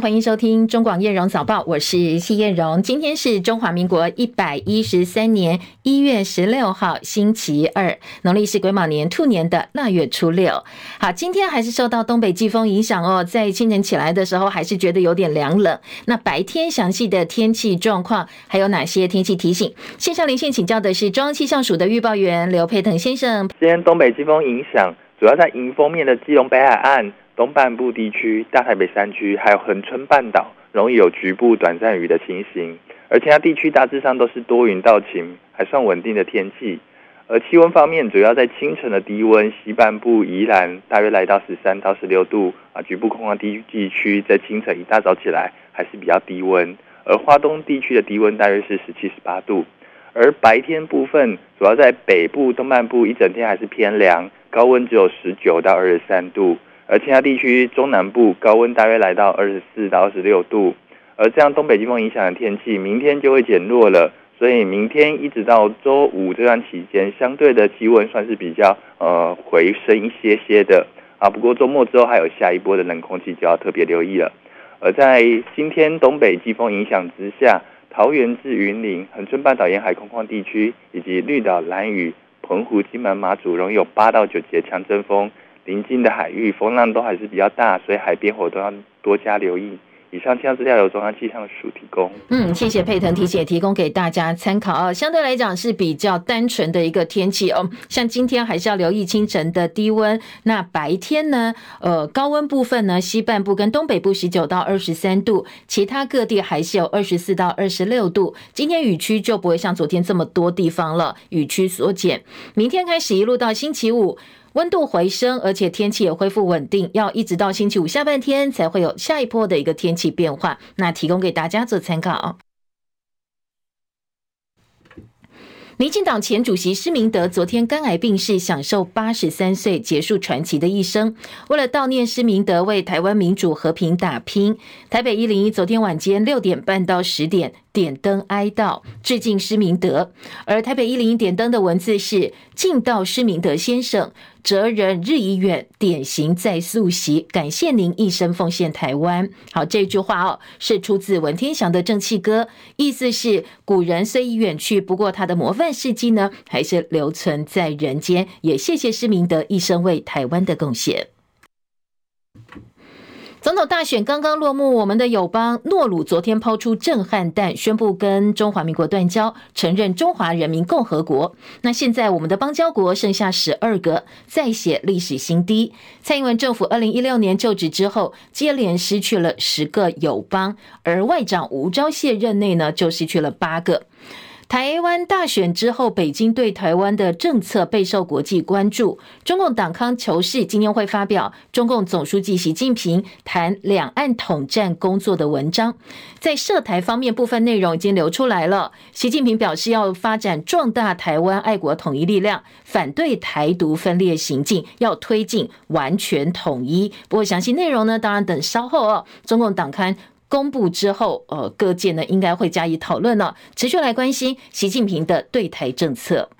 欢迎收听中广叶荣早报，我是谢叶荣。今天是中华民国一百一十三年一月十六号，星期二，农历是癸卯年兔年的腊月初六。好，今天还是受到东北季风影响哦，在清晨起来的时候，还是觉得有点凉冷。那白天详细的天气状况，还有哪些天气提醒？线上连线请教的是中央气象署的预报员刘佩腾先生。今天东北季风影响，主要在迎风面的基隆北海岸。东半部地区、大台北山区还有恒春半岛，容易有局部短暂雨的情形，而其他地区大致上都是多云到晴，还算稳定的天气。而气温方面，主要在清晨的低温，西半部宜兰大约来到十三到十六度啊，局部空旷地地区在清晨一大早起来还是比较低温，而花东地区的低温大约是十七、十八度。而白天部分，主要在北部、东半部一整天还是偏凉，高温只有十九到二十三度。而其他地区中南部高温大约来到二十四到二十六度，而这样东北季风影响的天气，明天就会减弱了。所以明天一直到周五这段期间，相对的气温算是比较呃回升一些些的啊。不过周末之后还有下一波的冷空气，就要特别留意了。而在今天东北季风影响之下，桃园至云林、恒春半岛沿海空旷地区以及绿岛、兰屿、澎湖、金门、马祖，容易有八到九级强阵风。临近的海域风浪都还是比较大，所以海边活动要多加留意。以上气象资料由中央气象署提供。嗯，谢谢佩腾提醒，提供给大家参考啊。相对来讲是比较单纯的一个天气哦。像今天还是要留意清晨的低温，那白天呢？呃，高温部分呢，西半部跟东北部十九到二十三度，其他各地还是有二十四到二十六度。今天雨区就不会像昨天这么多地方了，雨区缩减。明天开始一路到星期五。温度回升，而且天气也恢复稳定，要一直到星期五下半天才会有下一波的一个天气变化。那提供给大家做参考。民进党前主席施明德昨天肝癌病逝，享寿八十三岁，结束传奇的一生。为了悼念施明德为台湾民主和平打拼，台北一零一昨天晚间六点半到十点。点灯哀悼，致敬施明德。而台北一零一点灯的文字是：敬悼施明德先生，哲人日已远，典型在素席。感谢您一生奉献台湾。好，这句话哦，是出自文天祥的《正气歌》，意思是古人虽已远去，不过他的模范事迹呢，还是留存在人间。也谢谢施明德一生为台湾的贡献。总统大选刚刚落幕，我们的友邦诺鲁昨天抛出震撼弹，宣布跟中华民国断交，承认中华人民共和国。那现在我们的邦交国剩下十二个，再写历史新低。蔡英文政府二零一六年就职之后，接连失去了十个友邦，而外长吴钊燮任内呢，就失去了八个。台湾大选之后，北京对台湾的政策备受国际关注。中共党刊求是今天会发表中共总书记习近平谈两岸统战工作的文章，在涉台方面部分内容已经流出来了。习近平表示要发展壮大台湾爱国统一力量，反对台独分裂行径，要推进完全统一。不过详细内容呢，当然等稍后哦。中共党刊。公布之后，呃，各界呢应该会加以讨论了。持续来关心习近平的对台政策。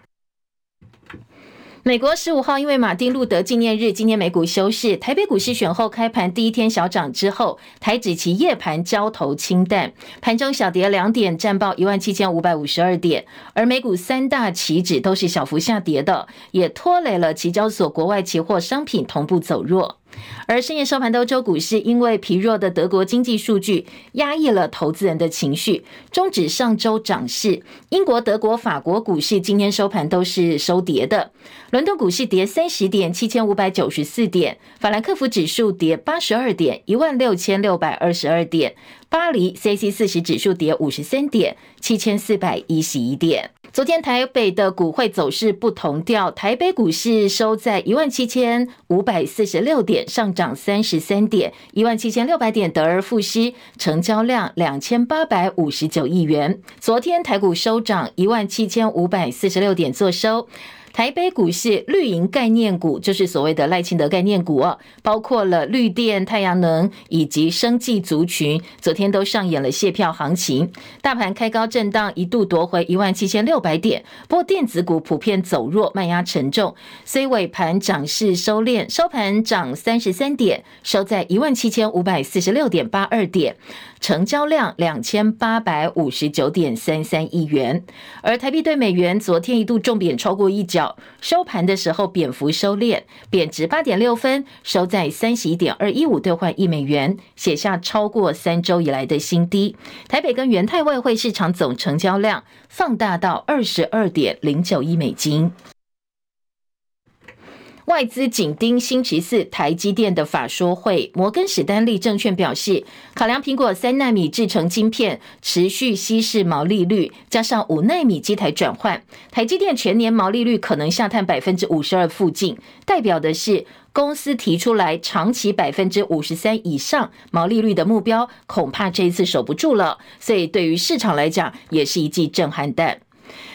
美国十五号因为马丁路德纪念日，今天美股休市。台北股市选后开盘第一天小涨之后，台指期夜盘交投清淡，盘中小跌两点，战报一万七千五百五十二点。而美股三大期指都是小幅下跌的，也拖累了期交所国外期货商品同步走弱。而深夜收盘的欧洲股市，因为疲弱的德国经济数据压抑了投资人的情绪，终止上周涨势。英国、德国、法国股市今天收盘都是收跌的。伦敦股市跌三十点，七千五百九十四点；法兰克福指数跌八十二点，一万六千六百二十二点；巴黎 C C 四十指数跌五十三点，七千四百一十一点。昨天台北的股汇走势不同调，台北股市收在一万七千五百四十六点，上涨三十三点，一万七千六百点得而复失，成交量两千八百五十九亿元。昨天台股收涨一万七千五百四十六点，做收。台北股市绿营概念股，就是所谓的赖清德概念股哦，包括了绿电、太阳能以及生技族群，昨天都上演了谢票行情。大盘开高震荡，一度夺回一万七千六百点，不过电子股普遍走弱，卖压沉重，虽尾盘涨势收敛，收盘涨三十三点，收在一万七千五百四十六点八二点。成交量两千八百五十九点三三亿元，而台币对美元昨天一度重贬超过一角，收盘的时候贬幅收敛，贬值八点六分，收在三十一点二一五兑换一美元，写下超过三周以来的新低。台北跟元泰外汇市场总成交量放大到二十二点零九亿美金。外资紧盯星期四台积电的法说会，摩根史丹利证券表示，考量苹果三纳米制成晶片持续稀释毛利率，加上五纳米机台转换，台积电全年毛利率可能下探百分之五十二附近，代表的是公司提出来长期百分之五十三以上毛利率的目标，恐怕这一次守不住了，所以对于市场来讲，也是一记震撼弹。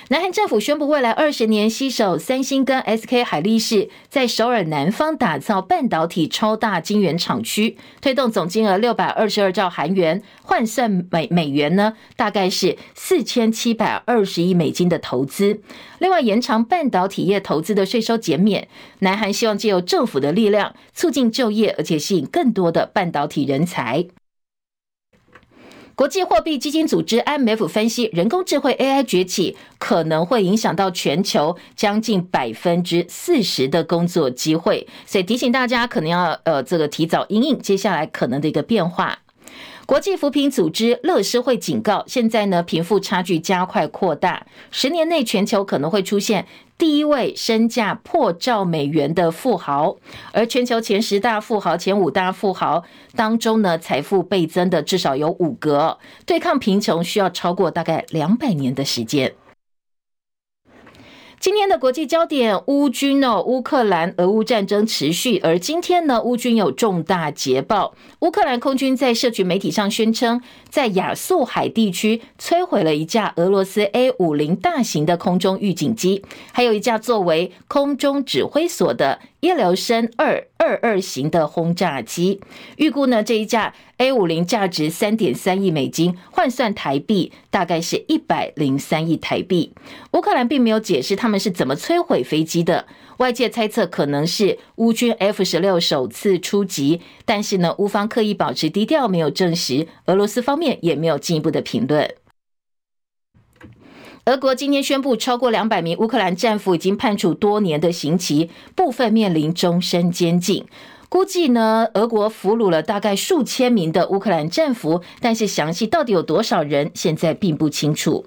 南韩政府宣布，未来二十年携手三星跟 SK 海力士，在首尔南方打造半导体超大晶圆厂区，推动总金额六百二十二兆韩元，换算美美元呢，大概是四千七百二十亿美金的投资。另外，延长半导体业投资的税收减免。南韩希望借由政府的力量，促进就业，而且吸引更多的半导体人才。国际货币基金组织 IMF 分析，人工智慧 AI 崛起可能会影响到全球将近百分之四十的工作机会，所以提醒大家可能要呃这个提早应应接下来可能的一个变化。国际扶贫组织乐施会警告，现在呢贫富差距加快扩大，十年内全球可能会出现。第一位身价破兆美元的富豪，而全球前十大富豪、前五大富豪当中呢，财富倍增的至少有五个。对抗贫穷需要超过大概两百年的时间。今天的国际焦点，乌军哦，乌克兰俄乌战争持续，而今天呢，乌军有重大捷报，乌克兰空军在社群媒体上宣称，在亚速海地区摧毁了一架俄罗斯 A 五零大型的空中预警机，还有一架作为空中指挥所的。叶留申二二二型的轰炸机，预估呢，这一架 A 五零价值三点三亿美金，换算台币大概是一百零三亿台币。乌克兰并没有解释他们是怎么摧毁飞机的，外界猜测可能是乌军 F 十六首次出击，但是呢，乌方刻意保持低调，没有证实，俄罗斯方面也没有进一步的评论。俄国今天宣布，超过两百名乌克兰战俘已经判处多年的刑期，部分面临终身监禁。估计呢，俄国俘虏了大概数千名的乌克兰战俘，但是详细到底有多少人，现在并不清楚。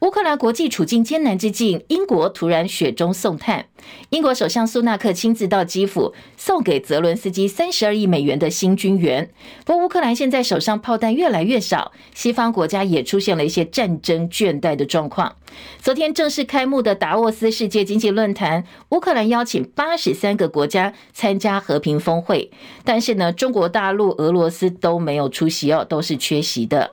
乌克兰国际处境艰难之际，英国突然雪中送炭。英国首相苏纳克亲自到基辅，送给泽伦斯基三十二亿美元的新军援。不过，乌克兰现在手上炮弹越来越少，西方国家也出现了一些战争倦怠的状况。昨天正式开幕的达沃斯世界经济论坛，乌克兰邀请八十三个国家参加和平峰会，但是呢，中国大陆、俄罗斯都没有出席哦，都是缺席的。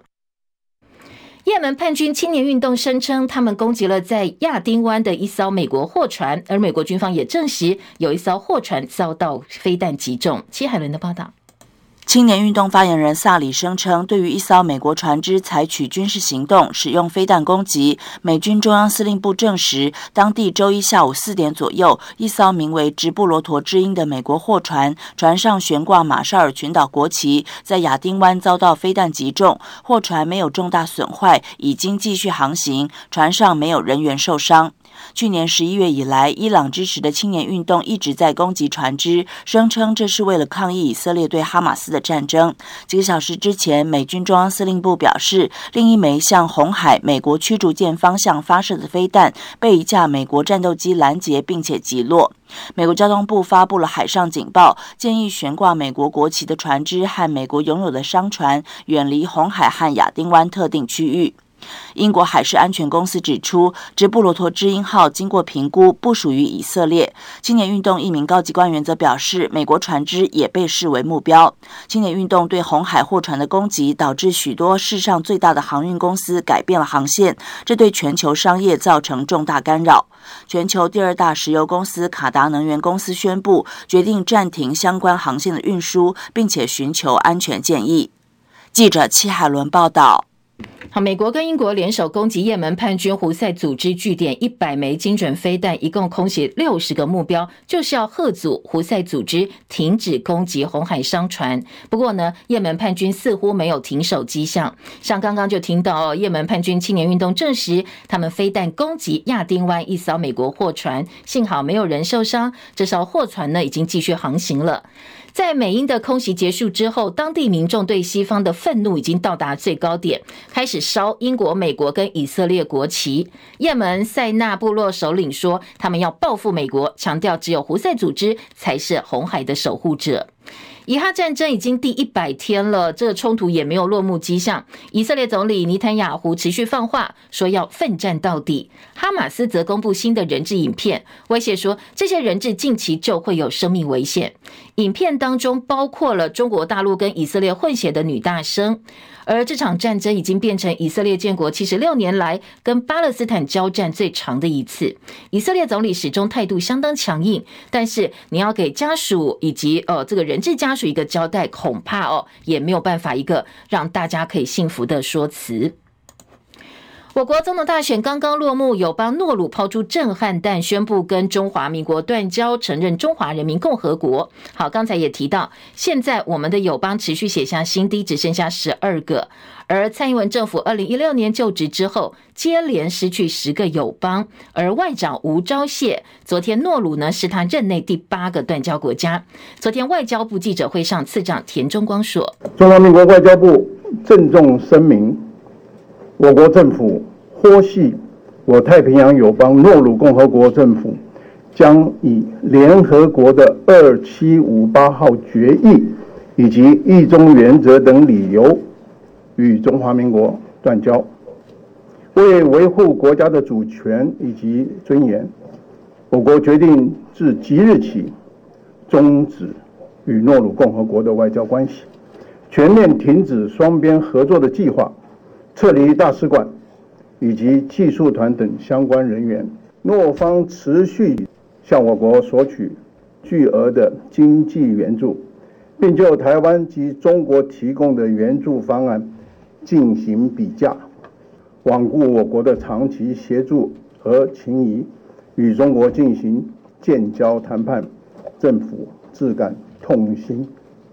也门叛军青年运动声称，他们攻击了在亚丁湾的一艘美国货船，而美国军方也证实有一艘货船遭到飞弹击中。齐海伦的报道。青年运动发言人萨里声称，对于一艘美国船只采取军事行动，使用飞弹攻击。美军中央司令部证实，当地周一下午四点左右，一艘名为“直布罗陀之鹰”的美国货船，船上悬挂马绍尔群岛国旗，在亚丁湾遭到飞弹击中。货船没有重大损坏，已经继续航行，船上没有人员受伤。去年十一月以来，伊朗支持的青年运动一直在攻击船只，声称这是为了抗议以色列对哈马斯的战争。几个小时之前，美军中央司令部表示，另一枚向红海美国驱逐舰方向发射的飞弹被一架美国战斗机拦截，并且击落。美国交通部发布了海上警报，建议悬挂美国国旗的船只和美国拥有的商船远离红海和亚丁湾特定区域。英国海事安全公司指出，直布罗陀之鹰号经过评估不属于以色列。青年运动一名高级官员则表示，美国船只也被视为目标。青年运动对红海货船的攻击，导致许多世上最大的航运公司改变了航线，这对全球商业造成重大干扰。全球第二大石油公司卡达能源公司宣布，决定暂停相关航线的运输，并且寻求安全建议。记者戚海伦报道。好，美国跟英国联手攻击也门叛军胡塞组织据点，一百枚精准飞弹，一共空袭六十个目标，就是要吓阻胡塞组织停止攻击红海商船。不过呢，也门叛军似乎没有停手迹象。像刚刚就听到，也门叛军青年运动证实，他们飞弹攻击亚丁湾一艘美国货船，幸好没有人受伤。这艘货船呢，已经继续航行了。在美英的空袭结束之后，当地民众对西方的愤怒已经到达最高点，开始烧英国、美国跟以色列国旗。也门塞纳部落首领说，他们要报复美国，强调只有胡塞组织才是红海的守护者。以哈战争已经第一百天了，这冲突也没有落幕迹象。以色列总理尼坦雅胡持续放话，说要奋战到底。哈马斯则公布新的人质影片，威胁说这些人质近期就会有生命危险。影片当中包括了中国大陆跟以色列混血的女大生。而这场战争已经变成以色列建国七十六年来跟巴勒斯坦交战最长的一次。以色列总理始终态度相当强硬，但是你要给家属以及呃这个人质家是一个交代，恐怕哦也没有办法一个让大家可以信服的说辞。我国总统大选刚刚落幕，友邦诺鲁抛出震撼弹，宣布跟中华民国断交，承认中华人民共和国。好，刚才也提到，现在我们的友邦持续写下新低，只剩下十二个。而蔡英文政府二零一六年就职之后，接连失去十个友邦。而外长吴钊燮，昨天诺鲁呢是他任内第八个断交国家。昨天外交部记者会上，次长田中光说：“中华民国外交部郑重声明。”我国政府获悉，我太平洋友邦诺鲁共和国政府将以联合国的二七五八号决议以及一中原则等理由，与中华民国断交。为维护国家的主权以及尊严，我国决定自即日起终止与诺鲁共和国的外交关系，全面停止双边合作的计划。撤离大使馆以及技术团等相关人员。诺方持续向我国索取巨额的经济援助，并就台湾及中国提供的援助方案进行比价，罔顾我国的长期协助和情谊，与中国进行建交谈判，政府自感痛心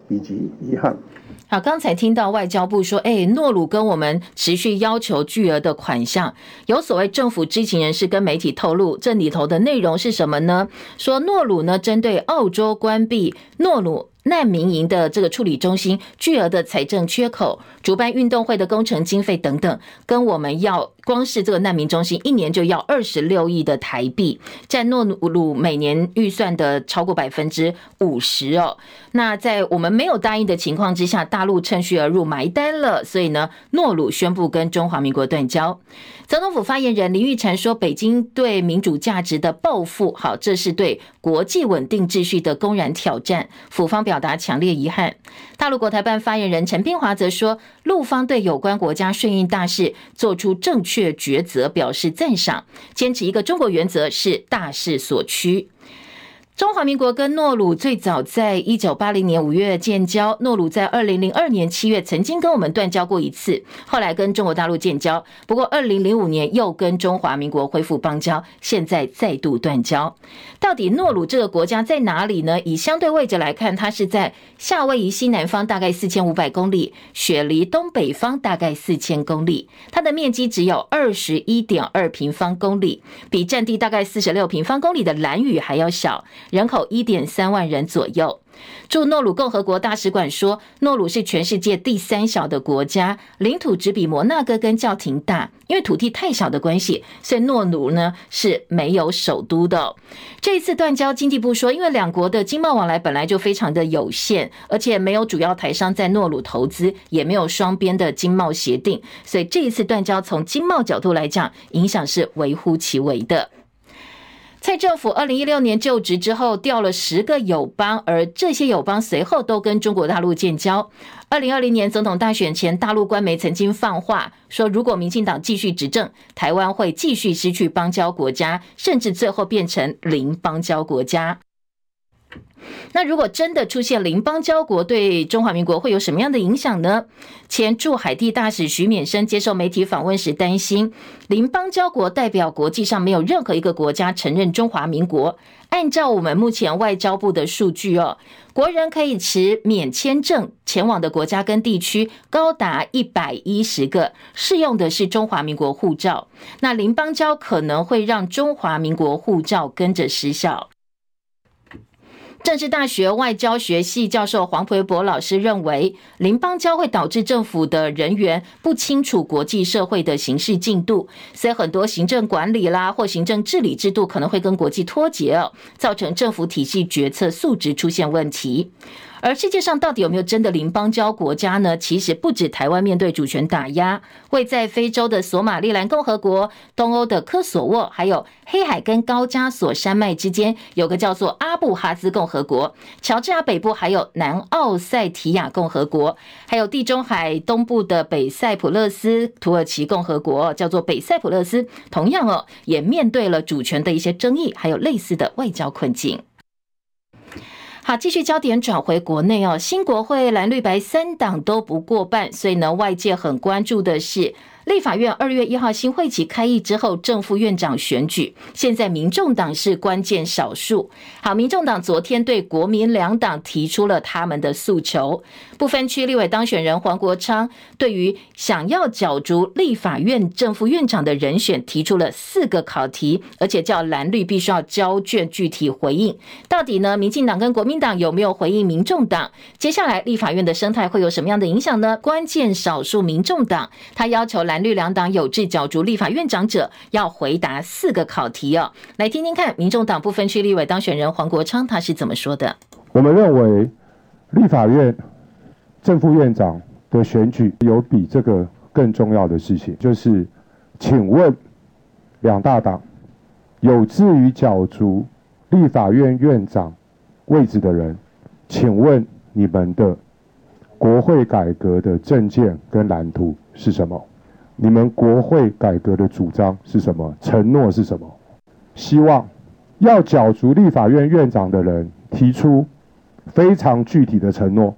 以及遗憾。好，刚才听到外交部说，哎，诺鲁跟我们持续要求巨额的款项。有所谓政府知情人士跟媒体透露，这里头的内容是什么呢？说诺鲁呢，针对澳洲关闭诺鲁。难民营的这个处理中心巨额的财政缺口，主办运动会的工程经费等等，跟我们要光是这个难民中心一年就要二十六亿的台币，占诺鲁每年预算的超过百分之五十哦。那在我们没有答应的情况之下，大陆趁虚而入埋单了，所以呢，诺鲁宣布跟中华民国断交。总统府发言人林玉婵说：“北京对民主价值的报复，好，这是对国际稳定秩序的公然挑战。府方表达强烈遗憾。”大陆国台办发言人陈编华则说：“陆方对有关国家顺应大势，做出正确抉择，表示赞赏。坚持一个中国原则是大势所趋。”中华民国跟诺鲁最早在一九八零年五月建交，诺鲁在二零零二年七月曾经跟我们断交过一次，后来跟中国大陆建交，不过二零零五年又跟中华民国恢复邦交，现在再度断交。到底诺鲁这个国家在哪里呢？以相对位置来看，它是在夏威夷西南方大概四千五百公里，雪梨东北方大概四千公里，它的面积只有二十一点二平方公里，比占地大概四十六平方公里的兰屿还要小。人口一点三万人左右。驻诺鲁共和国大使馆说，诺鲁是全世界第三小的国家，领土只比摩纳哥跟教廷大。因为土地太小的关系，所以诺鲁呢是没有首都的。这一次断交，经济部说，因为两国的经贸往来本来就非常的有限，而且没有主要台商在诺鲁投资，也没有双边的经贸协定，所以这一次断交，从经贸角度来讲，影响是微乎其微的。蔡政府二零一六年就职之后，调了十个友邦，而这些友邦随后都跟中国大陆建交。二零二零年总统大选前，大陆官媒曾经放话说，如果民进党继续执政，台湾会继续失去邦交国家，甚至最后变成零邦交国家。那如果真的出现零邦交国，对中华民国会有什么样的影响呢？前驻海地大使徐勉生接受媒体访问时担心，零邦交国代表国际上没有任何一个国家承认中华民国。按照我们目前外交部的数据哦，国人可以持免签证前往的国家跟地区高达一百一十个，适用的是中华民国护照。那零邦交可能会让中华民国护照跟着失效。政治大学外交学系教授黄培博老师认为，零邦交会导致政府的人员不清楚国际社会的形势进度，所以很多行政管理啦或行政治理制度可能会跟国际脱节，造成政府体系决策素质出现问题。而世界上到底有没有真的邻邦交国家呢？其实不止台湾面对主权打压，位在非洲的索马利兰共和国、东欧的科索沃，还有黑海跟高加索山脉之间有个叫做阿布哈兹共和国，乔治亚北部还有南奥塞提亚共和国，还有地中海东部的北塞浦路斯土耳其共和国，叫做北塞浦路斯，同样哦，也面对了主权的一些争议，还有类似的外交困境。好，继续焦点转回国内哦。新国会蓝绿白三党都不过半，所以呢，外界很关注的是。立法院二月一号新会期开议之后，正副院长选举，现在民众党是关键少数。好，民众党昨天对国民两党提出了他们的诉求。不分区立委当选人黄国昌对于想要角逐立法院正副院长的人选提出了四个考题，而且叫蓝绿必须要交卷具体回应。到底呢？民进党跟国民党有没有回应民众党？接下来立法院的生态会有什么样的影响呢？关键少数民众党他要求蓝。蓝绿两党有志角逐立法院长者要回答四个考题哦，来听听看，民众党不分区立委当选人黄国昌他是怎么说的？我们认为立法院正副院长的选举有比这个更重要的事情，就是请问两大党有志于角逐立法院院长位置的人，请问你们的国会改革的政见跟蓝图是什么？你们国会改革的主张是什么？承诺是什么？希望要角逐立法院院长的人提出非常具体的承诺。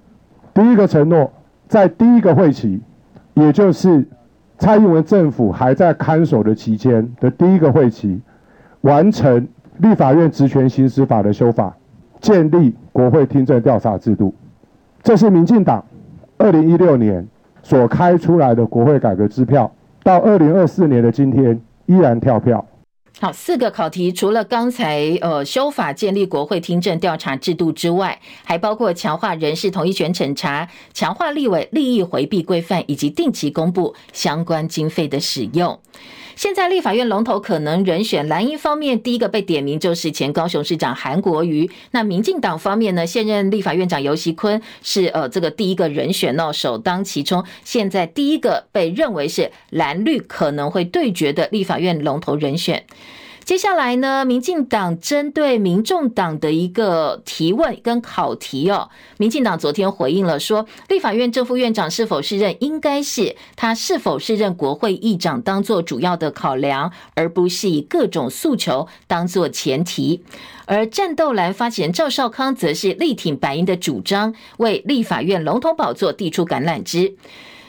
第一个承诺，在第一个会期，也就是蔡英文政府还在看守的期间的第一个会期，完成立法院职权行使法的修法，建立国会听证调查制度。这是民进党二零一六年。所开出来的国会改革支票，到二零二四年的今天依然跳票。好，四个考题，除了刚才呃修法建立国会听证调查制度之外，还包括强化人事同意权审查、强化立委利益回避规范，以及定期公布相关经费的使用。现在立法院龙头可能人选，蓝营方面第一个被点名就是前高雄市长韩国瑜。那民进党方面呢，现任立法院长游锡坤是呃这个第一个人选哦，首当其冲。现在第一个被认为是蓝绿可能会对决的立法院龙头人选。接下来呢，民进党针对民众党的一个提问跟考题哦，民进党昨天回应了说，立法院正副院长是否是任，应该是他是否是任国会议长当做主要的考量，而不是以各种诉求当做前提。而战斗蓝发起人赵少康则是力挺白营的主张，为立法院龙头宝座递出橄榄枝。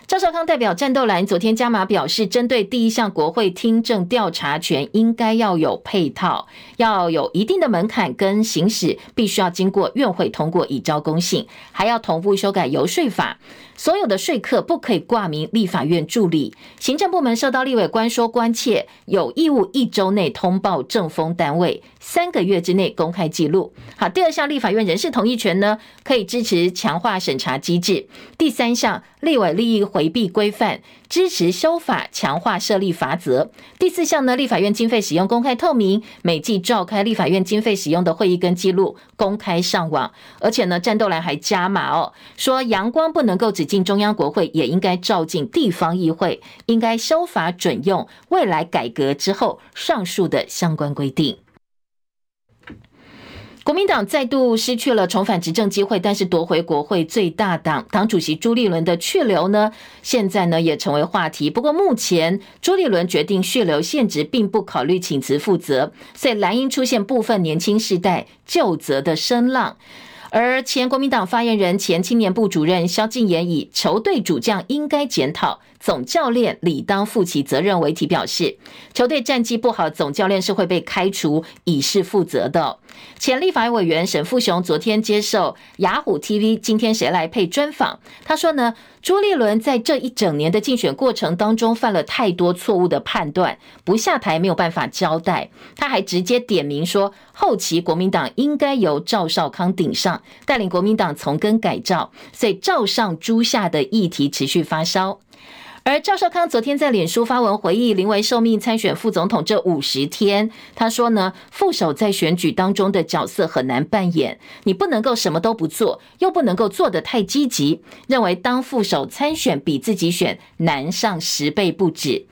赵少康代表战斗蓝昨天加码表示，针对第一项国会听证调查权，应该要有配套，要有一定的门槛跟行使，必须要经过院会通过，以招公信，还要同步修改游说法。所有的说客不可以挂名立法院助理，行政部门受到立委关说关切，有义务一周内通报政风单位，三个月之内公开记录。好，第二项立法院人事同意权呢，可以支持强化审查机制。第三项立委利益回避规范，支持修法强化设立罚则。第四项呢，立法院经费使用公开透明，每季召开立法院经费使用的会议跟记录公开上网。而且呢，战斗蓝还加码哦，说阳光不能够只进中央国会，也应该照进地方议会，应该修法准用未来改革之后上述的相关规定。国民党再度失去了重返执政机会，但是夺回国会最大党党主席朱立伦的去留呢，现在呢也成为话题。不过目前朱立伦决定续留现职，并不考虑请辞负责，所以蓝营出现部分年轻世代就责的声浪。而前国民党发言人、前青年部主任萧敬言以“球队主将应该检讨，总教练理当负起责任”为题表示，球队战绩不好，总教练是会被开除，以示负责的。前立法委员沈富雄昨天接受雅虎 TV 今天谁来配专访，他说呢，朱立伦在这一整年的竞选过程当中犯了太多错误的判断，不下台没有办法交代。他还直接点名说，后期国民党应该由赵少康顶上，带领国民党从根改造，所以赵上朱下的议题持续发烧。而赵少康昨天在脸书发文回忆临危受命参选副总统这五十天，他说呢，副手在选举当中的角色很难扮演，你不能够什么都不做，又不能够做得太积极，认为当副手参选比自己选难上十倍不止。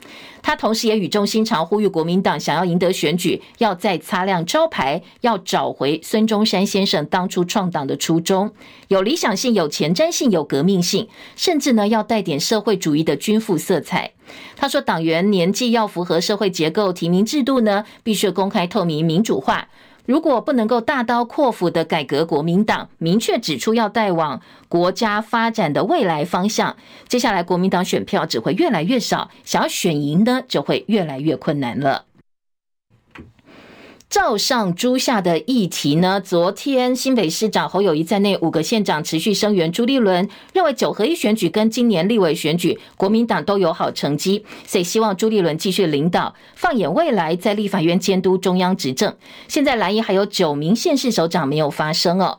他同时也语重心长呼吁国民党想要赢得选举，要再擦亮招牌，要找回孙中山先生当初创党的初衷，有理想性、有前瞻性、有革命性，甚至呢要带点社会主义的军富色彩。他说，党员年纪要符合社会结构，提名制度呢必须公开透明、民主化。如果不能够大刀阔斧的改革国民党，明确指出要带往国家发展的未来方向，接下来国民党选票只会越来越少，想要选赢呢，就会越来越困难了。照上朱下的议题呢？昨天新北市长侯友谊在内五个县长持续声援朱立伦，认为九合一选举跟今年立委选举，国民党都有好成绩，所以希望朱立伦继续领导。放眼未来，在立法院监督中央执政。现在蓝营还有九名县市首长没有发声哦。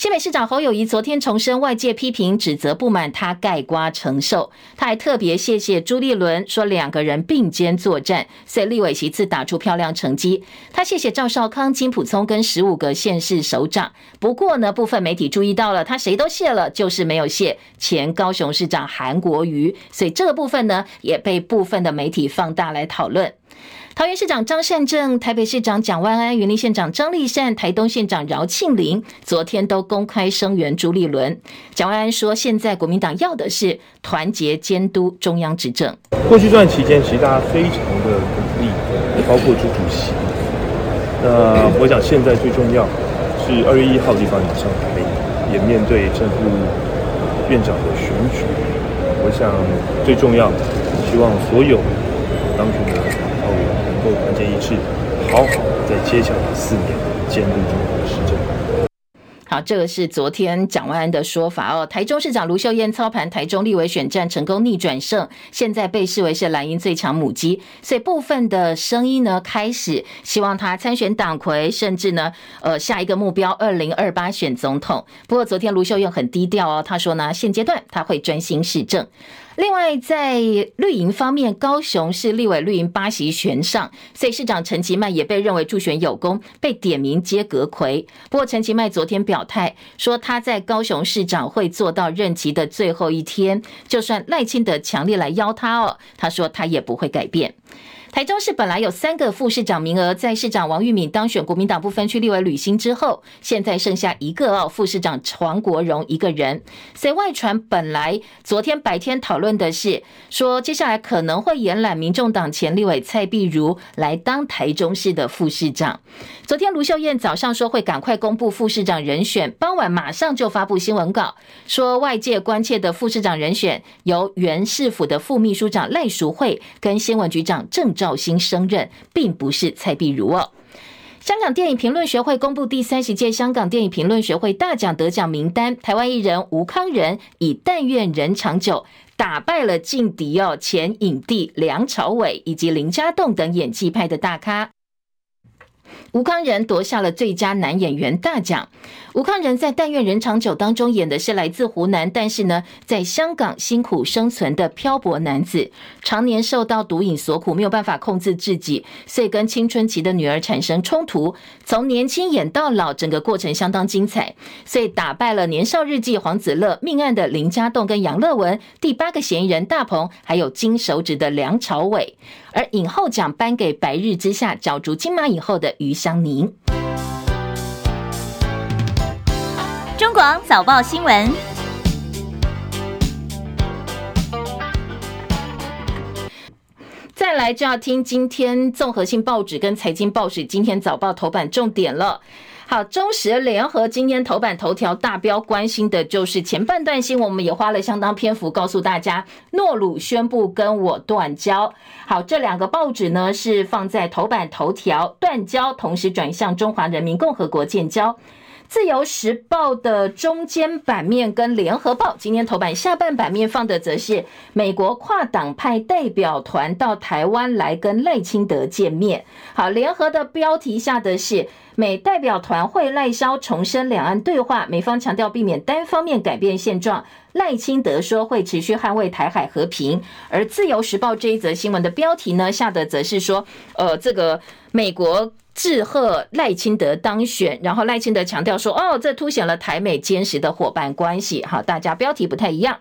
新北市长侯友宜昨天重申，外界批评指责不满，他盖瓜承受。他还特别谢谢朱立伦，说两个人并肩作战，所以立委席次打出漂亮成绩。他谢谢赵少康、金溥聪跟十五个县市首长。不过呢，部分媒体注意到了，他谁都谢了，就是没有谢前高雄市长韩国瑜。所以这个部分呢，也被部分的媒体放大来讨论。桃园市长张善政、台北市长蒋万安、云林县长张丽善、台东县长饶庆铃，昨天都公开声援朱立伦。蒋万安说：“现在国民党要的是团结监督中央执政。过去这段期间，其实大家非常的努力，包括朱主席。那我想现在最重要是二月一号地方要上台，也面对正副院长的选举。我想最重要，希望所有当选的。”能够团结一致，好好在接下来四年监督中国的施政。好，这个是昨天蒋万安的说法哦。台中市长卢秀燕操盘台中立委选战成功逆转胜，现在被视为是蓝营最强母鸡，所以部分的声音呢开始希望他参选党魁，甚至呢，呃，下一个目标二零二八选总统。不过昨天卢秀燕很低调哦，他说呢，现阶段他会专心市政。另外，在绿营方面，高雄市立委绿营八席全上，所以市长陈其迈也被认为助选有功，被点名接阁魁。不过，陈其迈昨天表态说，他在高雄市长会做到任期的最后一天，就算赖清德强烈来邀他哦，他说他也不会改变。台中市本来有三个副市长名额，在市长王玉敏当选国民党不分区立委履新之后，现在剩下一个哦，副市长黄国荣一个人。所以外传本来昨天白天讨论的是说，接下来可能会延揽民众党前立委蔡壁如来当台中市的副市长。昨天卢秀燕早上说会赶快公布副市长人选，傍晚马上就发布新闻稿，说外界关切的副市长人选由原市府的副秘书长赖淑慧跟新闻局长郑兆星升任，并不是蔡碧如哦。香港电影评论学会公布第三十届香港电影评论学会大奖得奖名单，台湾艺人吴康仁以《但愿人长久》打败了劲敌哦，前影帝梁朝伟以及林家栋等演技派的大咖。吴康仁夺下了最佳男演员大奖。吴康仁在《但愿人长久》当中演的是来自湖南，但是呢，在香港辛苦生存的漂泊男子，常年受到毒瘾所苦，没有办法控制自己，所以跟青春期的女儿产生冲突。从年轻演到老，整个过程相当精彩，所以打败了《年少日记》黄子乐、命案的林家栋跟杨乐文、第八个嫌疑人大鹏，还有金手指的梁朝伟。而影后奖颁给《白日之下》角逐金马影后的余香凝。中广早报新闻。再来就要听今天综合性报纸跟财经报纸今天早报头版重点了。好，中时联合今天头版头条大标关心的就是前半段新闻，我们也花了相当篇幅告诉大家，诺鲁宣布跟我断交。好，这两个报纸呢是放在头版头条断交，同时转向中华人民共和国建交。自由时报的中间版面跟联合报今天头版下半版面放的则是美国跨党派代表团到台湾来跟赖清德见面。好，联合的标题下的是。美代表团会赖萧重申两岸对话，美方强调避免单方面改变现状。赖清德说会持续捍卫台海和平。而自由时报这一则新闻的标题呢，下的则是说，呃，这个美国致贺赖清德当选，然后赖清德强调说，哦，这凸显了台美坚实的伙伴关系。好，大家标题不太一样。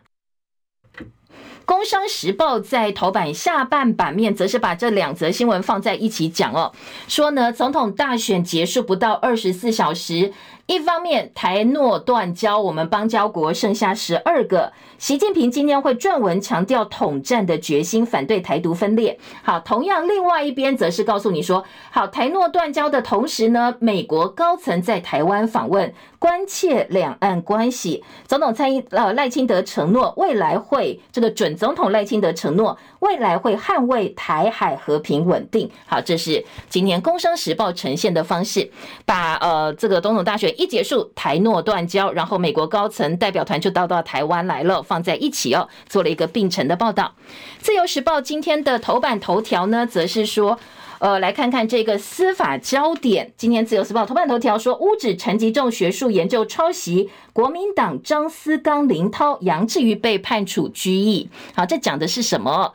工商时报在头版下半版面，则是把这两则新闻放在一起讲哦，说呢，总统大选结束不到二十四小时。一方面，台诺断交，我们邦交国剩下十二个。习近平今天会撰文强调统战的决心，反对台独分裂。好，同样，另外一边则是告诉你说，好，台诺断交的同时呢，美国高层在台湾访问，关切两岸关系。总统蔡英呃赖清德承诺，未来会这个准总统赖清德承诺，未来会捍卫台海和平稳定。好，这是今年《工商时报》呈现的方式，把呃这个总统大选。一结束，台诺断交，然后美国高层代表团就到到台湾来了，放在一起哦，做了一个并陈的报道。自由时报今天的头版头条呢，则是说，呃，来看看这个司法焦点。今天自由时报头版头条说，污指陈吉仲学术研究抄袭，国民党张思刚、林涛、杨志瑜被判处拘役。好，这讲的是什么？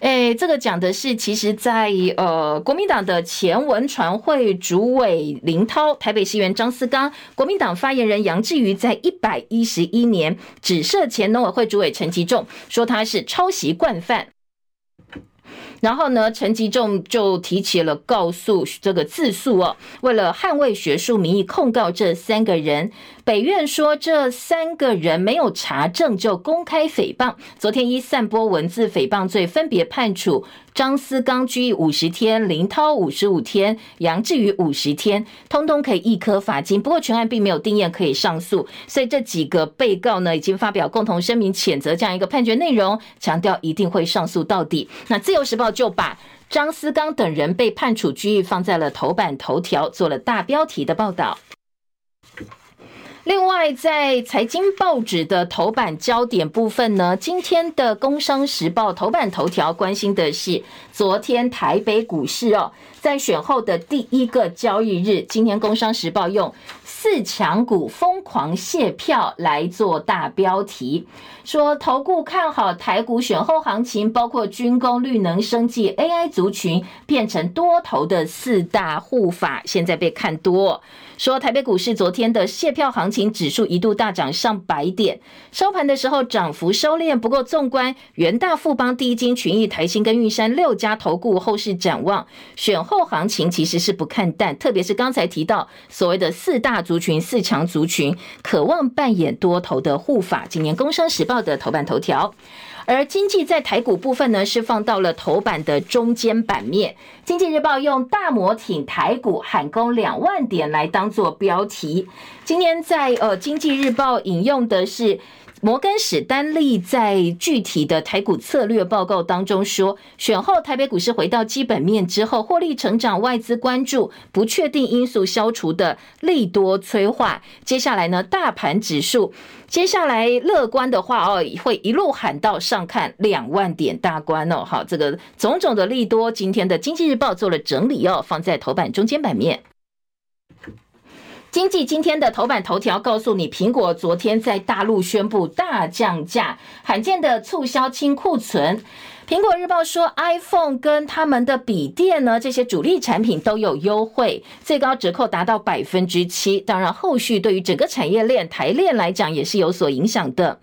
哎，这个讲的是，其实在，呃，国民党的前文传会主委林涛、台北市议员张思刚、国民党发言人杨志瑜，在一百一十一年指涉前农委会主委陈吉仲，说他是抄袭惯犯。然后呢，陈吉仲就提起了告诉这个自诉哦，为了捍卫学术名义控告这三个人。北院说这三个人没有查证就公开诽谤，昨天依散播文字诽谤罪分别判处张思刚拘役五十天，林涛五十五天，杨志宇五十天，通通可以一科罚金。不过全案并没有定谳可以上诉，所以这几个被告呢已经发表共同声明谴责这样一个判决内容，强调一定会上诉到底。那自由时报就把张思刚等人被判处拘役放在了头版头条，做了大标题的报道。另外，在财经报纸的头版焦点部分呢，今天的《工商时报》头版头条关心的是昨天台北股市哦，在选后的第一个交易日，今天《工商时报》用“四强股疯狂谢票”来做大标题，说投顾看好台股选后行情，包括军工、绿能、生技、AI 族群变成多头的四大护法，现在被看多。说台北股市昨天的谢票行情，指数一度大涨上百点，收盘的时候涨幅收敛。不过，纵观元大、富邦、第一金、群益、台新跟玉山六家投顾后市展望，选后行情其实是不看淡，特别是刚才提到所谓的四大族群、四强族群，渴望扮演多头的护法。今年《工商时报》的头版头条。而经济在台股部分呢，是放到了头版的中间版面。经济日报用大摩挺台股喊攻两万点来当做标题。今天在呃经济日报引用的是。摩根史丹利在具体的台股策略报告当中说，选后台北股市回到基本面之后，获利成长，外资关注不确定因素消除的利多催化。接下来呢，大盘指数接下来乐观的话哦，会一路喊到上看两万点大关哦。好，这个种种的利多，今天的经济日报做了整理哦，放在头版中间版面。经济今天的头版头条告诉你，苹果昨天在大陆宣布大降价，罕见的促销清库存。苹果日报说，iPhone 跟他们的笔电呢，这些主力产品都有优惠，最高折扣达到百分之七。当然，后续对于整个产业链、台链来讲也是有所影响的。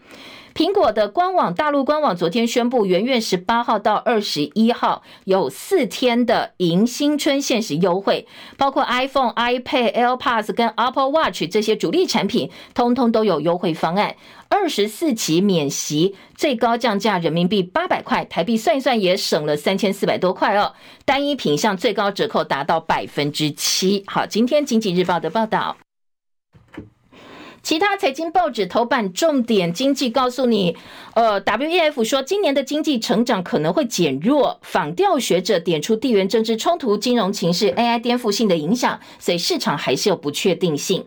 苹果的官网，大陆官网昨天宣布，元月十八号到二十一号有四天的迎新春限时优惠，包括 iPhone、iPad、AirPods 跟 Apple Watch 这些主力产品，通通都有优惠方案。二十四期免息，最高降价人民币八百块，台币算一算也省了三千四百多块哦。单一品项最高折扣达到百分之七。好，今天经济日报的报道。其他财经报纸头版重点经济告诉你，呃，WEF 说今年的经济成长可能会减弱，访调学者点出地缘政治冲突、金融情势、AI 颠覆性的影响，所以市场还是有不确定性。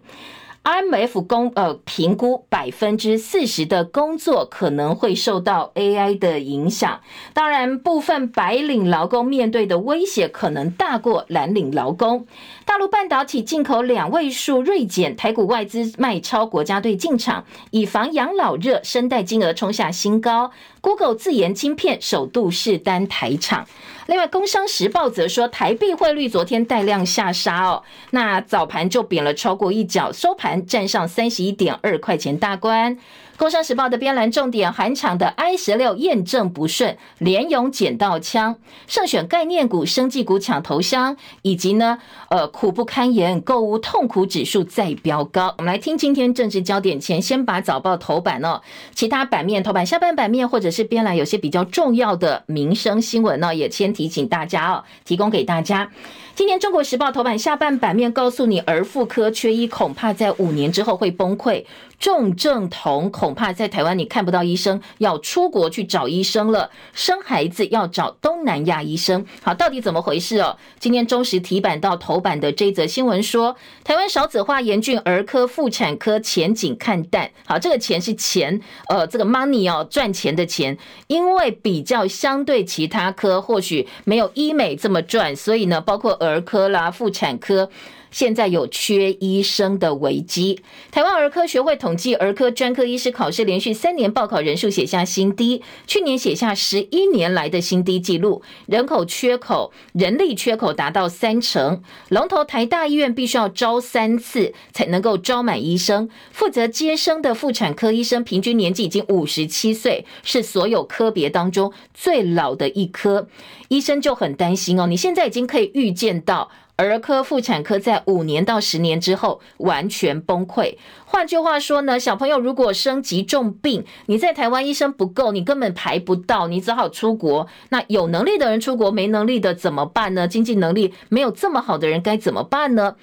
IMF 公呃评估百分之四十的工作可能会受到 AI 的影响，当然部分白领劳工面对的威胁可能大过蓝领劳工。大陆半导体进口两位数锐减，台股外资卖超国家队进场，以防养老热，生代金额冲下新高。Google 自研晶片首度试单台厂。另外，《工商时报》则说，台币汇率昨天带量下杀哦，那早盘就贬了超过一角，收盘站上三十一点二块钱大关。《工商时报》的编栏重点，韩厂的 I 十六验证不顺，联咏捡到枪，胜选概念股、生技股抢头香，以及呢，呃，苦不堪言，购物痛苦指数再飙高。我们来听今天政治焦点前，先把早报头版哦，其他版面头版、下半版面或者是编栏有些比较重要的民生新闻呢，也先提醒大家哦，提供给大家。今天《中国时报》头版下半版面告诉你，儿妇科缺医恐怕在五年之后会崩溃，重症童恐恐怕在台湾你看不到医生，要出国去找医生了，生孩子要找东南亚医生。好，到底怎么回事哦？今天中时提版到头版的这则新闻说，台湾少子化严峻，儿科、妇产科前景看淡。好，这个钱是钱，呃，这个 money 哦，赚钱的钱，因为比较相对其他科，或许没有医美这么赚，所以呢，包括。儿科啦，妇产科。现在有缺医生的危机。台湾儿科学会统计，儿科专科医师考试连续三年报考人数写下新低，去年写下十一年来的新低纪录。人口缺口、人力缺口达到三成，龙头台大医院必须要招三次才能够招满医生。负责接生的妇产科医生平均年纪已经五十七岁，是所有科别当中最老的一科。医生就很担心哦，你现在已经可以预见到。儿科、妇产科在五年到十年之后完全崩溃。换句话说呢，小朋友如果生急重病，你在台湾医生不够，你根本排不到，你只好出国。那有能力的人出国，没能力的怎么办呢？经济能力没有这么好的人该怎么办呢？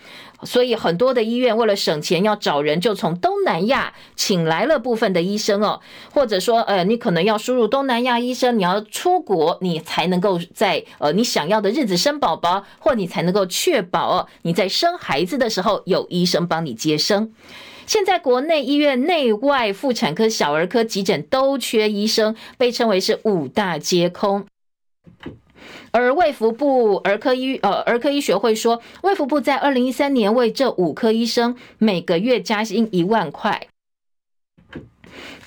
所以很多的医院为了省钱，要找人就从东南亚请来了部分的医生哦，或者说呃，你可能要输入东南亚医生，你要出国，你才能够在呃你想要的日子生宝宝，或你才能够确保哦你在生孩子的时候有医生帮你接生。现在国内医院内外妇产科、小儿科、急诊都缺医生，被称为是五大皆空。而卫福部儿科医呃儿科医学会说，卫福部在二零一三年为这五科医生每个月加薪一万块。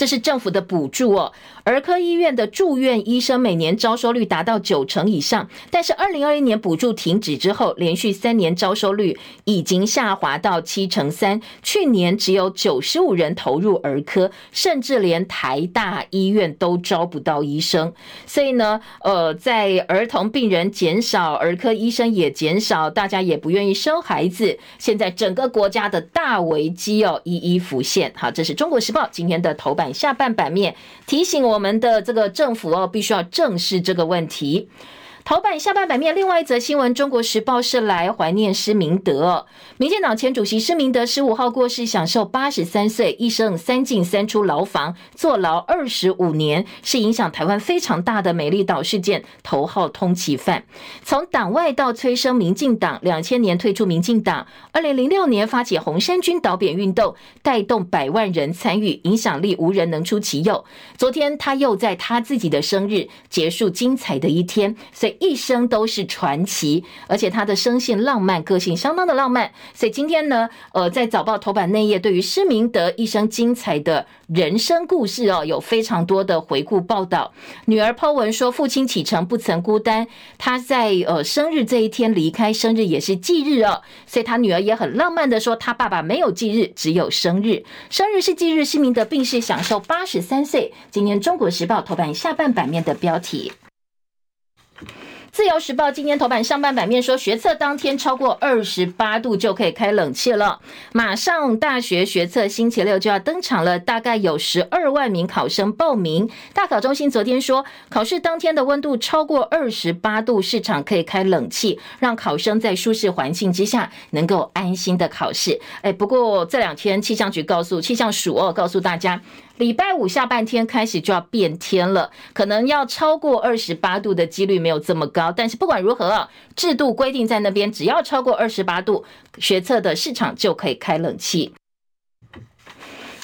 这是政府的补助哦。儿科医院的住院医生每年招收率达到九成以上，但是二零二一年补助停止之后，连续三年招收率已经下滑到七成三。去年只有九十五人投入儿科，甚至连台大医院都招不到医生。所以呢，呃，在儿童病人减少，儿科医生也减少，大家也不愿意生孩子。现在整个国家的大危机哦，一一浮现。好，这是中国时报今天的头版下半版面提醒我们的这个政府哦，必须要正视这个问题。头版下半版面，另外一则新闻，《中国时报》是来怀念施明德。民进党前主席施明德十五号过世，享寿八十三岁，一生三进三出牢房，坐牢二十五年，是影响台湾非常大的美丽岛事件头号通缉犯。从党外到催生民进党，两千年退出民进党，二零零六年发起红衫军倒扁运动，带动百万人参与，影响力无人能出其右。昨天他又在他自己的生日结束精彩的一天，所以。一生都是传奇，而且他的生性浪漫，个性相当的浪漫。所以今天呢，呃，在早报头版内页，对于施明德一生精彩的人生故事哦，有非常多的回顾报道。女儿 po 文说，父亲启程不曾孤单，他在呃生日这一天离开，生日也是忌日哦。所以他女儿也很浪漫的说，他爸爸没有忌日，只有生日，生日是忌日。施明德病逝，享寿八十三岁。今年中国时报头版下半版面的标题。自由时报今天头版上半版面说，学测当天超过二十八度就可以开冷气了。马上大学学测星期六就要登场了，大概有十二万名考生报名。大考中心昨天说，考试当天的温度超过二十八度，市场可以开冷气，让考生在舒适环境之下能够安心的考试。哎，不过这两天气象局告诉气象署哦，告诉大家。礼拜五下半天开始就要变天了，可能要超过二十八度的几率没有这么高，但是不管如何，制度规定在那边，只要超过二十八度，学测的市场就可以开冷气。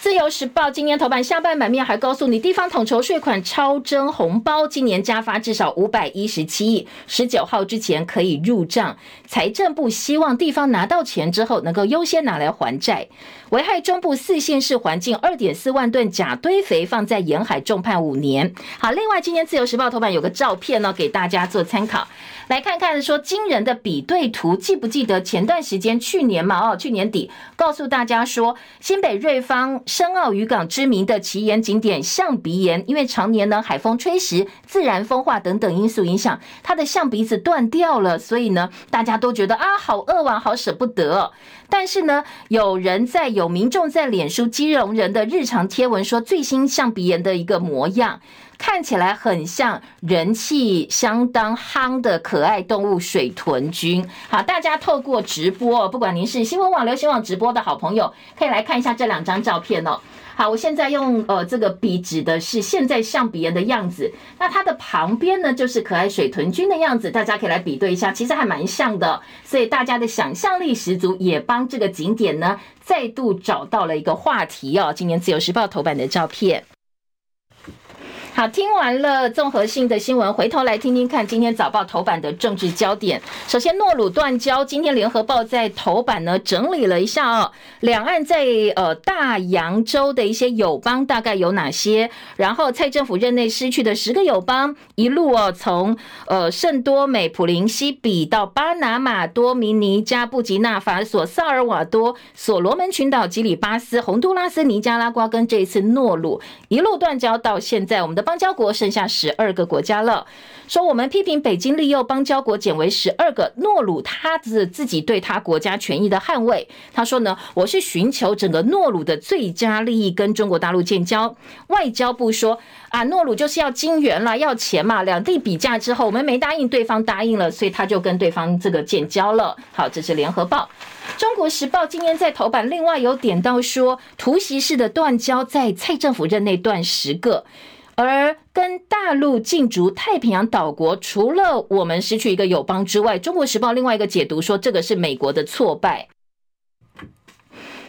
自由时报今年头版下半版面还告诉你，地方统筹税款超征红包，今年加发至少五百一十七亿，十九号之前可以入账。财政部希望地方拿到钱之后，能够优先拿来还债。危害中部四县市环境，二点四万吨假堆肥放在沿海，重判五年。好，另外今天自由时报头版有个照片呢，给大家做参考。来看看说惊人的比对图，记不记得前段时间去年嘛？哦，去年底告诉大家说，新北瑞芳深澳渔港知名的奇岩景点象鼻岩，因为常年呢海风吹袭、自然风化等等因素影响，它的象鼻子断掉了，所以呢大家都觉得啊好扼腕，好舍不得。但是呢，有人在有民众在脸书基隆人的日常贴文说，最新象鼻岩的一个模样。看起来很像人气相当夯的可爱动物水豚君。好，大家透过直播，不管您是新闻网、流行网直播的好朋友，可以来看一下这两张照片哦。好，我现在用呃这个笔指的是现在象鼻人的样子，那它的旁边呢就是可爱水豚君的样子，大家可以来比对一下，其实还蛮像的，所以大家的想象力十足，也帮这个景点呢再度找到了一个话题哦。今年自由时报头版的照片。好，听完了综合性的新闻，回头来听听看今天早报头版的政治焦点。首先，诺鲁断交，今天联合报在头版呢整理了一下哦，两岸在呃大洋洲的一些友邦大概有哪些？然后蔡政府任内失去的十个友邦，一路哦从呃圣多美普林西比到巴拿马、多米尼加、布吉纳法索、萨尔瓦多、所罗门群岛、吉里巴斯、洪都拉斯、尼加拉瓜跟这一次诺鲁一路断交到现在，我们的。邦交国剩下十二个国家了，说我们批评北京利诱邦交国减为十二个，诺鲁他自自己对他国家权益的捍卫。他说呢，我是寻求整个诺鲁的最佳利益跟中国大陆建交。外交部说啊，诺鲁就是要金元啦，要钱嘛。两地比价之后，我们没答应，对方答应了，所以他就跟对方这个建交了。好，这是联合报。中国时报今天在头版另外有点到说，突袭式的断交在蔡政府任内断十个。而跟大陆竞逐太平洋岛国，除了我们失去一个友邦之外，《中国时报》另外一个解读说，这个是美国的挫败。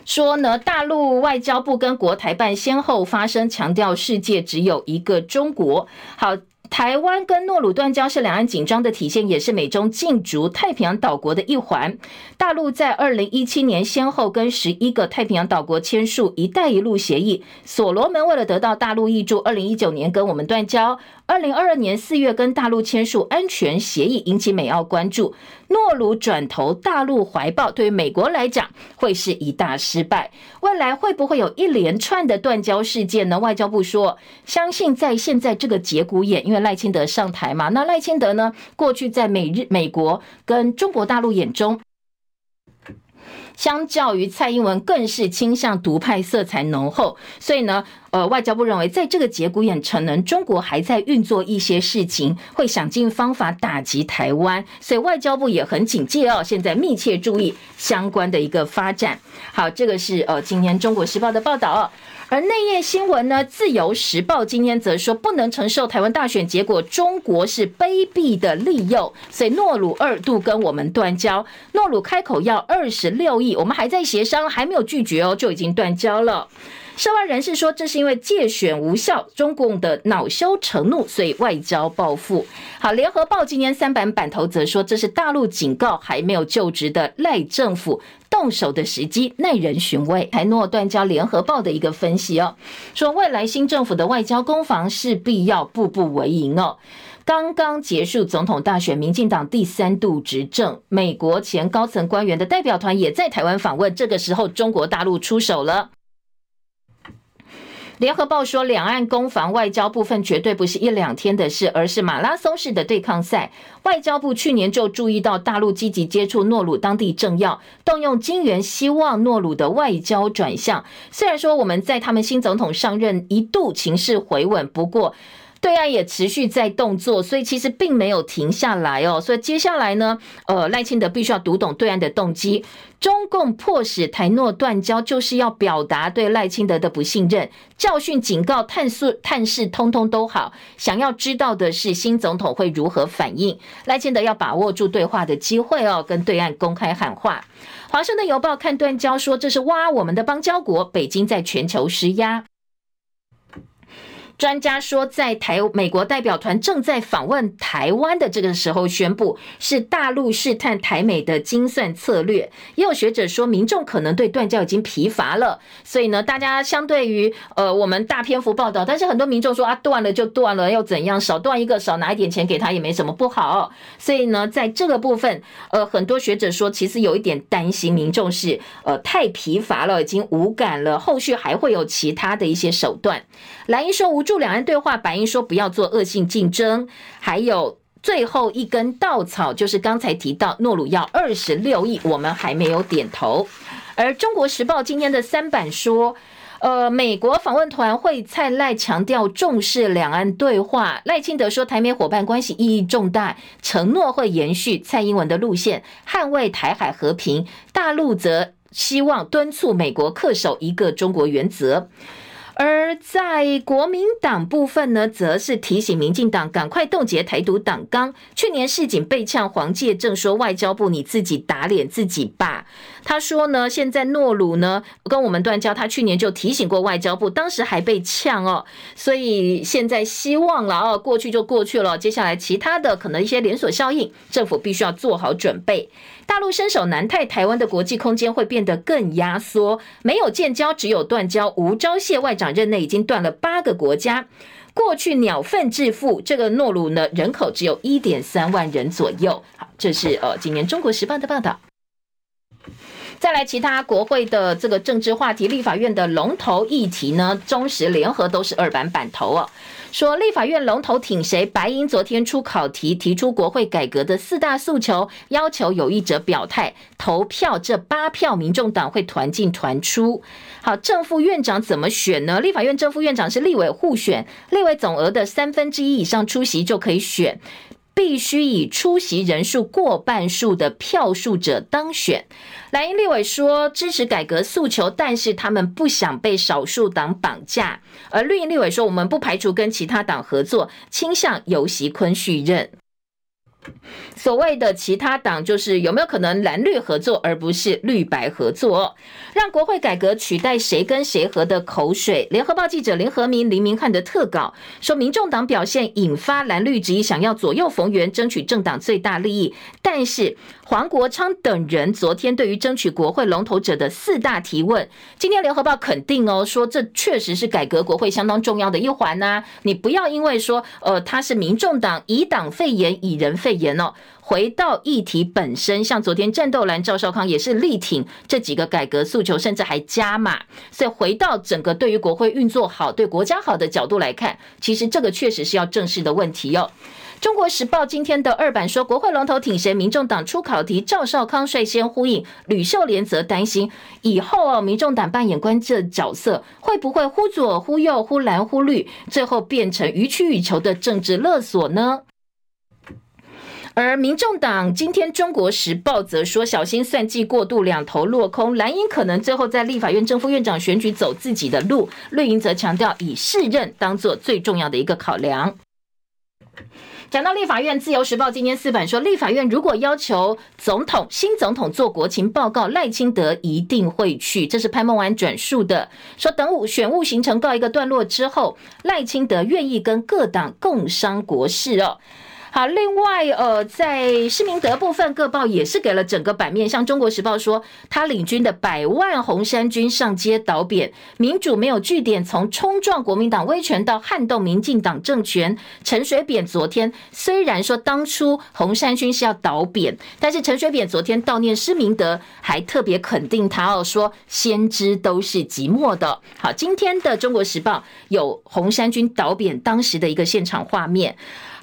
说呢，大陆外交部跟国台办先后发声，强调世界只有一个中国。好。台湾跟诺鲁断交是两岸紧张的体现，也是美中竞逐太平洋岛国的一环。大陆在二零一七年先后跟十一个太平洋岛国签署“一带一路”协议，所罗门为了得到大陆挹注，二零一九年跟我们断交。二零二二年四月跟大陆签署安全协议，引起美澳关注。诺鲁转投大陆怀抱，对于美国来讲会是一大失败。未来会不会有一连串的断交事件呢？外交部说，相信在现在这个节骨眼，因为赖清德上台嘛，那赖清德呢，过去在美日、美国跟中国大陆眼中。相较于蔡英文，更是倾向独派色彩浓厚，所以呢，呃，外交部认为，在这个节骨眼，可能中国还在运作一些事情，会想尽方法打击台湾，所以外交部也很警戒哦，现在密切注意相关的一个发展。好，这个是呃，今天中国时报的报道。而内页新闻呢，《自由时报》今天则说不能承受台湾大选结果，中国是卑鄙的利诱，所以诺鲁二度跟我们断交。诺鲁开口要二十六亿，我们还在协商，还没有拒绝哦，就已经断交了。涉外人士说，这是因为介选无效，中共的恼羞成怒，所以外交报复。好，《联合报》今天三版版头则说，这是大陆警告还没有就职的赖政府。动手的时机耐人寻味。台诺断交，联合报的一个分析哦，说未来新政府的外交攻防势必要步步为营哦。刚刚结束总统大选，民进党第三度执政，美国前高层官员的代表团也在台湾访问，这个时候中国大陆出手了。联合报说，两岸攻防外交部分绝对不是一两天的事，而是马拉松式的对抗赛。外交部去年就注意到大陆积极接触诺鲁当地政要，动用金援，希望诺鲁的外交转向。虽然说我们在他们新总统上任一度情势回稳，不过。对岸也持续在动作，所以其实并没有停下来哦。所以接下来呢，呃，赖清德必须要读懂对岸的动机。中共迫使台诺断交，就是要表达对赖清德的不信任。教训、警告、探视、探视，通通都好。想要知道的是，新总统会如何反应？赖清德要把握住对话的机会哦，跟对岸公开喊话。华盛顿邮报看断交说，这是挖我们的邦交国，北京在全球施压。专家说，在台美国代表团正在访问台湾的这个时候，宣布是大陆试探台美的精算策略。也有学者说，民众可能对断交已经疲乏了，所以呢，大家相对于呃我们大篇幅报道，但是很多民众说啊，断了就断了，要怎样？少断一个，少拿一点钱给他也没什么不好。所以呢，在这个部分，呃，很多学者说，其实有一点担心，民众是呃太疲乏了，已经无感了，后续还会有其他的一些手段。蓝营说无助两岸对话，白营说不要做恶性竞争，还有最后一根稻草就是刚才提到诺鲁要二十六亿，我们还没有点头。而中国时报今天的三版说，呃，美国访问团会蔡赖强调重视两岸对话，赖清德说台美伙伴关系意义重大，承诺会延续蔡英文的路线，捍卫台海和平。大陆则希望敦促美国恪守一个中国原则。而在国民党部分呢，则是提醒民进党赶快冻结台独党纲。去年市井被呛，黄介正说外交部你自己打脸自己吧。他说呢，现在诺鲁呢跟我们断交，他去年就提醒过外交部，当时还被呛哦。所以现在希望了哦，过去就过去了，接下来其他的可能一些连锁效应，政府必须要做好准备。大陆伸手南太，台湾的国际空间会变得更压缩。没有建交，只有断交。吴钊燮外长任内已经断了八个国家。过去鸟粪致富，这个诺鲁呢，人口只有一点三万人左右。好，这是呃，今年中国时报的报道。再来，其他国会的这个政治话题，立法院的龙头议题呢，中时联合都是二版版头哦。说立法院龙头挺谁？白银昨天出考题，提出国会改革的四大诉求，要求有意者表态投票，这八票民众党会团进团出。好，正副院长怎么选呢？立法院正副院长是立委互选，立委总额的三分之一以上出席就可以选。必须以出席人数过半数的票数者当选。蓝营立委说支持改革诉求，但是他们不想被少数党绑架。而绿营立委说，我们不排除跟其他党合作，倾向游锡坤续任。所谓的其他党，就是有没有可能蓝绿合作，而不是绿白合作？让国会改革取代谁跟谁合的口水。联合报记者林和明、林明翰的特稿说，民众党表现引发蓝绿质疑，想要左右逢源，争取政党最大利益。但是黄国昌等人昨天对于争取国会龙头者的四大提问，今天联合报肯定哦，说这确实是改革国会相当重要的一环呐、你不要因为说，呃，他是民众党以党废言，以人废言哦。回到议题本身，像昨天战斗蓝赵少康也是力挺这几个改革诉求，甚至还加码。所以回到整个对于国会运作好、对国家好的角度来看，其实这个确实是要正视的问题哟。中国时报今天的二版说，国会龙头挺谁？民众党出考题，赵少康率先呼应，吕秀莲则担心以后哦，民众党扮演关键角色，会不会忽左忽右、忽蓝忽绿，最后变成予取予求的政治勒索呢？而民众党今天《中国时报》则说，小心算计过度，两头落空。蓝营可能最后在立法院正副院长选举走自己的路，绿营则强调以适任当做最重要的一个考量。讲到立法院，《自由时报》今天四版说，立法院如果要求总统新总统做国情报告，赖清德一定会去。这是潘孟安转述的，说等五选务行程告一个段落之后，赖清德愿意跟各党共商国事哦。好，另外，呃，在施明德部分，各报也是给了整个版面。像《中国时报》说，他领军的百万红衫军上街倒扁，民主没有据点，从冲撞国民党威权到撼动民进党政权。陈水扁昨天虽然说当初红衫军是要倒扁，但是陈水扁昨天悼念施明德，还特别肯定他哦，说先知都是寂寞的。好，今天的《中国时报》有红衫军倒扁当时的一个现场画面。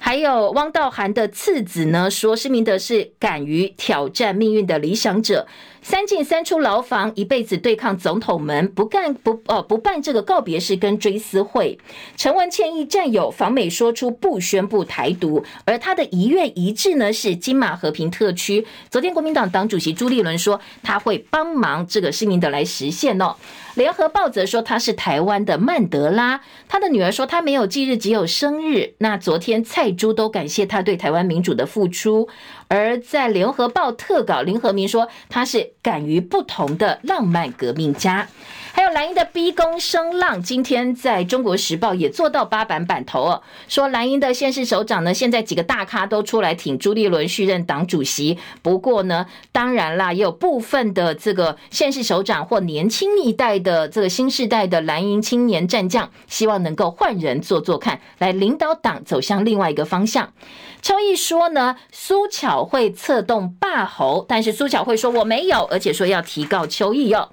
还有汪道涵的次子呢，说施明德是敢于挑战命运的理想者。三进三出牢房，一辈子对抗总统们，不干不呃不办这个告别式跟追思会。陈文茜意战友访美说出不宣布台独，而他的遗愿遗志呢是金马和平特区。昨天国民党党主席朱立伦说他会帮忙这个施明德来实现哦。联合报则说他是台湾的曼德拉，他的女儿说他没有忌日，只有生日。那昨天蔡珠都感谢他对台湾民主的付出。而在联合报特稿，林和明说他是敢于不同的浪漫革命家。还有蓝营的逼宫声浪，今天在中国时报也做到八版版头哦，说蓝营的现市首长呢，现在几个大咖都出来挺朱立伦续任党主席。不过呢，当然啦，也有部分的这个现市首长或年轻一代的这个新世代的蓝营青年战将，希望能够换人做做看，来领导党走向另外一个方向。邱毅说呢，苏巧慧策动霸侯，但是苏巧慧说我没有，而且说要提告邱毅哟。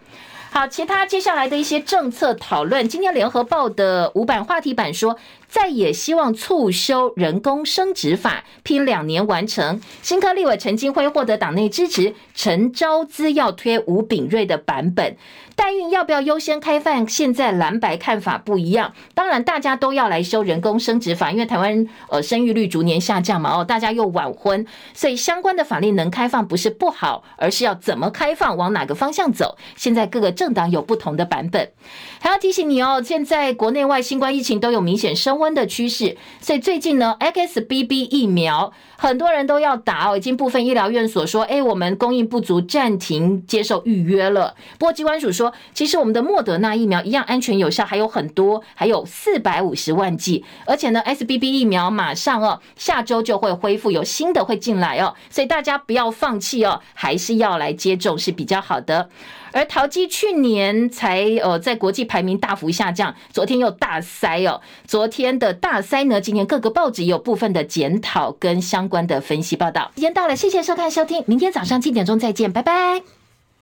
好，其他接下来的一些政策讨论，今天联合报的五版话题版说，再也希望促修人工生殖法，拼两年完成。新科立委陈金辉获得党内支持，陈昭资要推吴炳瑞的版本。代孕要不要优先开放？现在蓝白看法不一样。当然，大家都要来修人工生殖法，因为台湾呃生育率逐年下降嘛，哦，大家又晚婚，所以相关的法令能开放不是不好，而是要怎么开放，往哪个方向走。现在各个政党有不同的版本。还要提醒你哦，现在国内外新冠疫情都有明显升温的趋势，所以最近呢，XBB 疫苗很多人都要打哦，已经部分医疗院所说，哎，我们供应不足，暂停接受预约了。不过机关署说。说，其实我们的莫德纳疫苗一样安全有效，还有很多，还有四百五十万剂，而且呢，SBB 疫苗马上哦，下周就会恢复，有新的会进来哦，所以大家不要放弃哦，还是要来接种是比较好的。而桃机去年才呃在国际排名大幅下降，昨天又大塞哦，昨天的大塞呢，今年各个报纸有部分的检讨跟相关的分析报道。时间到了，谢谢收看收听，明天早上七点钟再见，拜拜。